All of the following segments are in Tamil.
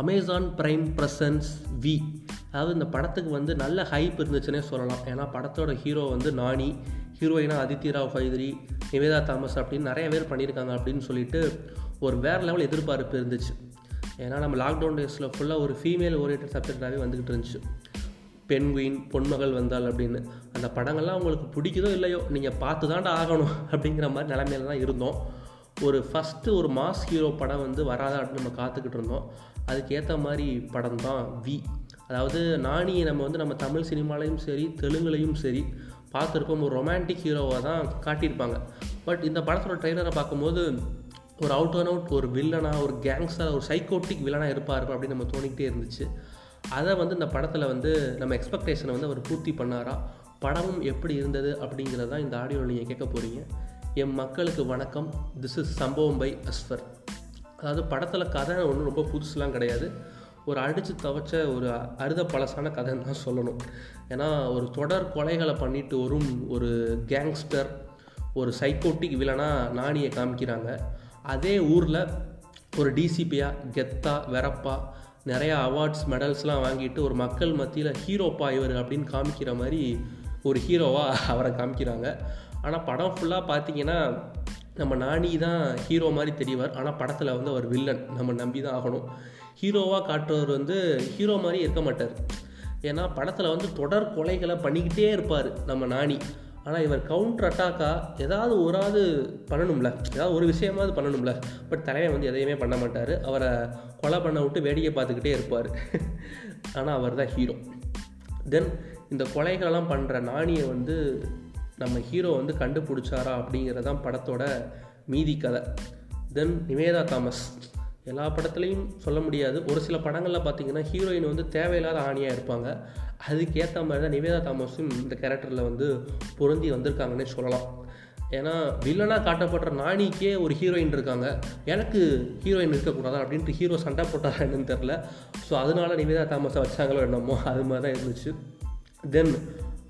அமேசான் பிரைம் ப்ரெசன்ஸ் வி அதாவது இந்த படத்துக்கு வந்து நல்ல ஹைப் இருந்துச்சுன்னே சொல்லலாம். ஏன்னா படத்தோட ஹீரோ வந்து நானி ஹீரோயினா அதித்தி ராவ் ஹைதரி நிவேதா தாமஸ் அப்படின்னு நிறைய பேர் பண்ணியிருக்காங்க அப்படின்னு சொல்லிட்டு ஒரு வேறு லெவல் எதிர்பார்ப்பு இருந்துச்சு. ஏன்னா நம்ம லாக்டவுன் டேஸில் ஃபுல்லாக ஒரு ஃபீமேல் ஓரியன்ட் சப்ஜெக்டாகவே வந்துக்கிட்டு இருந்துச்சு. பெண்குயின் பொன்மகள் வந்தாள் அப்படின்னு. அந்த படங்கள்லாம் உங்களுக்கு பிடிக்குதோ இல்லையோ நீங்கள் பார்த்து தாண்டா ஆகணும் அப்படிங்கிற மாதிரி நிலைமையில தான் இருந்தோம். ஒரு ஃபஸ்ட்டு ஒரு மாஸ் ஹீரோ படம் வந்து வராதா அப்படின்னு நம்ம காத்துக்கிட்டு இருந்தோம். அதுக்கேற்ற மாதிரி படம் தான் வி அதாவது நானியை நம்ம வந்து நம்ம தமிழ் சினிமாலையும் சரி தெலுங்குலையும் சரி பார்த்துருப்போம். ஒரு ரொமான்டிக் ஹீரோவாக தான் காட்டியிருப்பாங்க. பட் இந்த படத்தோட ட்ரெய்லரை பார்க்கும்போது ஒரு அவுட் அண்ட் அவுட் ஒரு வில்லனாக ஒரு கேங்ஸ்டர் ஒரு சைக்கோட்டிக் வில்லனாக இருப்பார் அப்படின்னு நம்ம தோணிக்கிட்டே இருந்துச்சு. அதை வந்து இந்த படத்தில் வந்து நம்ம எக்ஸ்பெக்டேஷனை வந்து அவர் பூர்த்தி பண்ணாரா? படமும் எப்படி இருந்தது அப்படிங்கிறதான் இந்த ஆடியோவில் நீங்கள் கேட்க போகிறீங்க என் மக்களுக்கு வணக்கம். திஸ் இஸ் சம்பவம் பை அஸ்வர் அதாவது படத்தில் கதை ஒன்றும் ரொம்ப புதுசுலாம் கிடையாது. ஒரு அடித்து துவைச்ச ஒரு அறுத பழசான கதைன்னு தான் சொல்லணும். ஏன்னா ஒரு தொடர் கொலைகளை பண்ணிட்டு வரும் ஒரு கேங்ஸ்டர் ஒரு சைக்கோட்டிக் வில்லனாக நாணியை காமிக்கிறாங்க. அதே ஊரில் ஒரு டிசிபியாக கெத்தா வெறப்பா நிறையா அவார்ட்ஸ் மெடல்ஸ்லாம் வாங்கிட்டு ஒரு மக்கள் மத்தியில் ஹீரோப்பா இவர் அப்படின்னு காமிக்கிற மாதிரி ஒரு ஹீரோவாக அவரை காமிக்கிறாங்க. ஆனால் படம் ஃபுல்லாக பார்த்தீங்கன்னா நம்ம நானி தான் ஹீரோ மாதிரி தெரியவார் ஆனால் படத்தில் வந்து அவர் வில்லன் நம்ம நம்பி தான் ஆகணும். ஹீரோவாக காட்டுறவர் வந்து ஹீரோ மாதிரி இருக்க மாட்டார். ஏன்னா படத்தில் வந்து தொடர் கொலைகளை பண்ணிக்கிட்டே இருப்பார் நம்ம நானி. ஆனால் இவர் கவுண்டர் அட்டாக்காக ஏதாவது ஒராது பண்ணணும்ல. ஏதாவது ஒரு விஷயமாவது பண்ணணும்ல. பட் தலைவன் வந்து எதையுமே பண்ண மாட்டார். அவரை கொலை பண்ண விட்டு வேடிக்கை பார்த்துக்கிட்டே இருப்பார். ஆனால் அவர் தான் ஹீரோ தென் இந்த கொலைகளெல்லாம் பண்ணுற நாணியை வந்து நம்ம ஹீரோ வந்து கண்டுபிடிச்சாரா அப்படிங்கிறதான் படத்தோட மீதி கதை. Then Nivetha Thomas. எல்லா படத்துலையும் சொல்ல முடியாது. ஒரு சில படங்களில் பார்த்தீங்கன்னா ஹீரோயின் வந்து தேவையில்லாத ஆணியாக இருப்பாங்க. அதுக்கேற்ற மாதிரி தான் நிவேதா தாமஸும் இந்த கேரக்டரில் வந்து பொருந்தி வந்திருக்காங்கன்னே சொல்லலாம். ஏன்னா வில்லனாக காட்டப்படுற நாணிக்கே ஒரு ஹீரோயின் இருக்காங்க. எனக்கு ஹீரோயின் இருக்கக்கூடாதா அப்படின்ட்டு ஹீரோ சண்டை போட்டாரா என்னன்னு தெரில ஸோ அதனால நிவேதா தாமஸை வச்சாங்களோ என்னமோ அது மாதிரி தான் இருந்துச்சு. தென்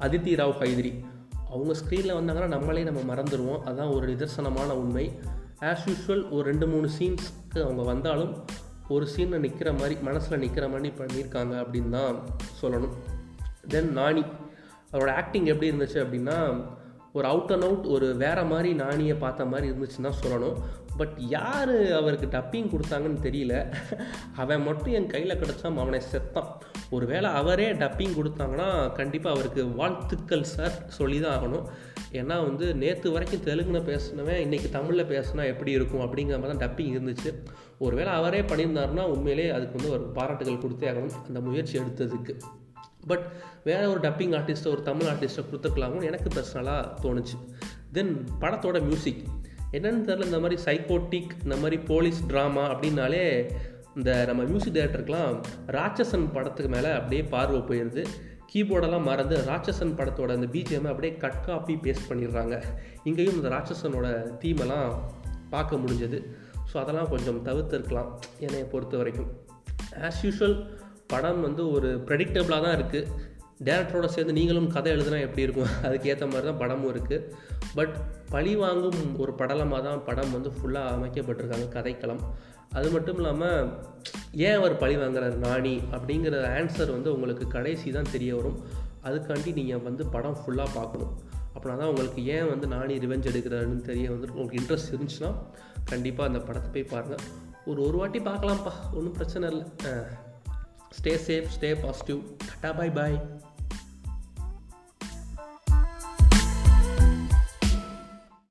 அதித்தி ராவ் ஹைதிரி. அவங்க ஸ்க்ரீனில் வந்தாங்கன்னா நம்மளே நம்ம மறந்துடுவோம். அதுதான் ஒரு நிதர்சனமான உண்மை. ஆஸ் யூஷுவல் ஒரு ரெண்டு மூணு சீன்ஸ்க்கு அவங்க வந்தாலும் ஒரு சீனில் நிற்கிற மாதிரி மனசில் நிற்கிற மாதிரி பண்ணியிருக்காங்க அப்படின்னு தான் சொல்லணும். தென் நாணி அவரோட ஆக்டிங் எப்படி இருந்துச்சு அப்படின்னா ஒரு அவுட் அண்ட் அவுட் ஒரு வேறு மாதிரி நாணியை பார்த்த மாதிரி இருந்துச்சுன்னு தான் சொல்லணும். பட் யார் அவருக்கு டப்பிங் கொடுத்தாங்கன்னு தெரியல. அவன் மட்டும் என் கையில் கிடச்சான் அவனை செத்தான். ஒருவேளை அவரே டப்பிங் கொடுத்தாங்கன்னா கண்டிப்பாக அவருக்கு வாழ்த்துக்கள் சார் சொல்லி தான் ஆகணும். ஏன்னா வந்து நேற்று வரைக்கும் தெலுங்கில் பேசினவன் இன்றைக்கி தமிழில் பேசினா எப்படி இருக்கும் அப்படிங்கிற மாதிரி தான் டப்பிங் இருந்துச்சு. ஒருவேளை அவரே பண்ணியிருந்தாருன்னா உண்மையிலே அதுக்கு வந்து ஒரு பாராட்டுகள் கொடுத்தே ஆகணும் அந்த முயற்சி எடுத்ததுக்கு. பட் வேற ஒரு டப்பிங் ஆர்டிஸ்ட்டை ஒரு தமிழ் ஆர்டிஸ்ட்டை கொடுத்துருக்கலாம்னு எனக்கு பர்சனலாக தோணுச்சு. தென் படத்தோட மியூசிக் என்னென்னு தெரில இந்த மாதிரி சைக்கோட்டிக் இந்த மாதிரி போலீஸ் ட்ராமா அப்படின்னாலே இந்த நம்ம மியூசிக் டைரக்டருக்கெலாம் ராட்சசன் படத்துக்கு மேலே அப்படியே பார்வை போயிடுது கீபோர்டெல்லாம் மறந்து ராட்சசன் படத்தோட அந்த பிஜிஎம் அப்படியே கட் காப்பி பேஸ்ட் பண்ணிடுறாங்க. இங்கேயும் இந்த ராட்சசனோட தீமெல்லாம் பார்க்க முடிஞ்சது. ஸோ அதெல்லாம் கொஞ்சம் தவிர்த்துருக்கலாம் என்னை பொறுத்த வரைக்கும் ஆஸ் யூஷுவல் படம் வந்து ஒரு ப்ரெடிக்டபிளாக தான் இருக்குது டேரக்டரோட சேர்ந்து நீங்களும் கதை எழுதுனா எப்படி இருக்கும்? அதுக்கேற்ற மாதிரி தான் படமும் இருக்குது பட் பழி வாங்கும் ஒரு படலமாக தான் படம் வந்து ஃபுல்லாக அமைக்கப்பட்டிருக்காங்க கதைக்களம். அது மட்டும் இல்லாமல் ஏன் அவர் பழி வாங்குறார் நாணி? அப்படிங்கிற ஆன்சர் வந்து உங்களுக்கு கடைசி தான் தெரிய வரும். அதுக்காண்டி நீங்கள் வந்து படம் ஃபுல்லாக பார்க்கணும். அப்படின்னா தான் உங்களுக்கு ஏன் வந்து நாணி ரிவெஞ்ச் எடுக்கிறாருன்னு தெரிய வந்து உங்களுக்கு இன்ட்ரெஸ்ட் இருந்துச்சுன்னா கண்டிப்பாக அந்த படத்தை போய் பாருங்கள் ஒரு ஒரு வாட்டி பார்க்கலாம்ப்பா. ஒன்றும் பிரச்சனை இல்லை. Stay safe, stay positive. Tata bye bye.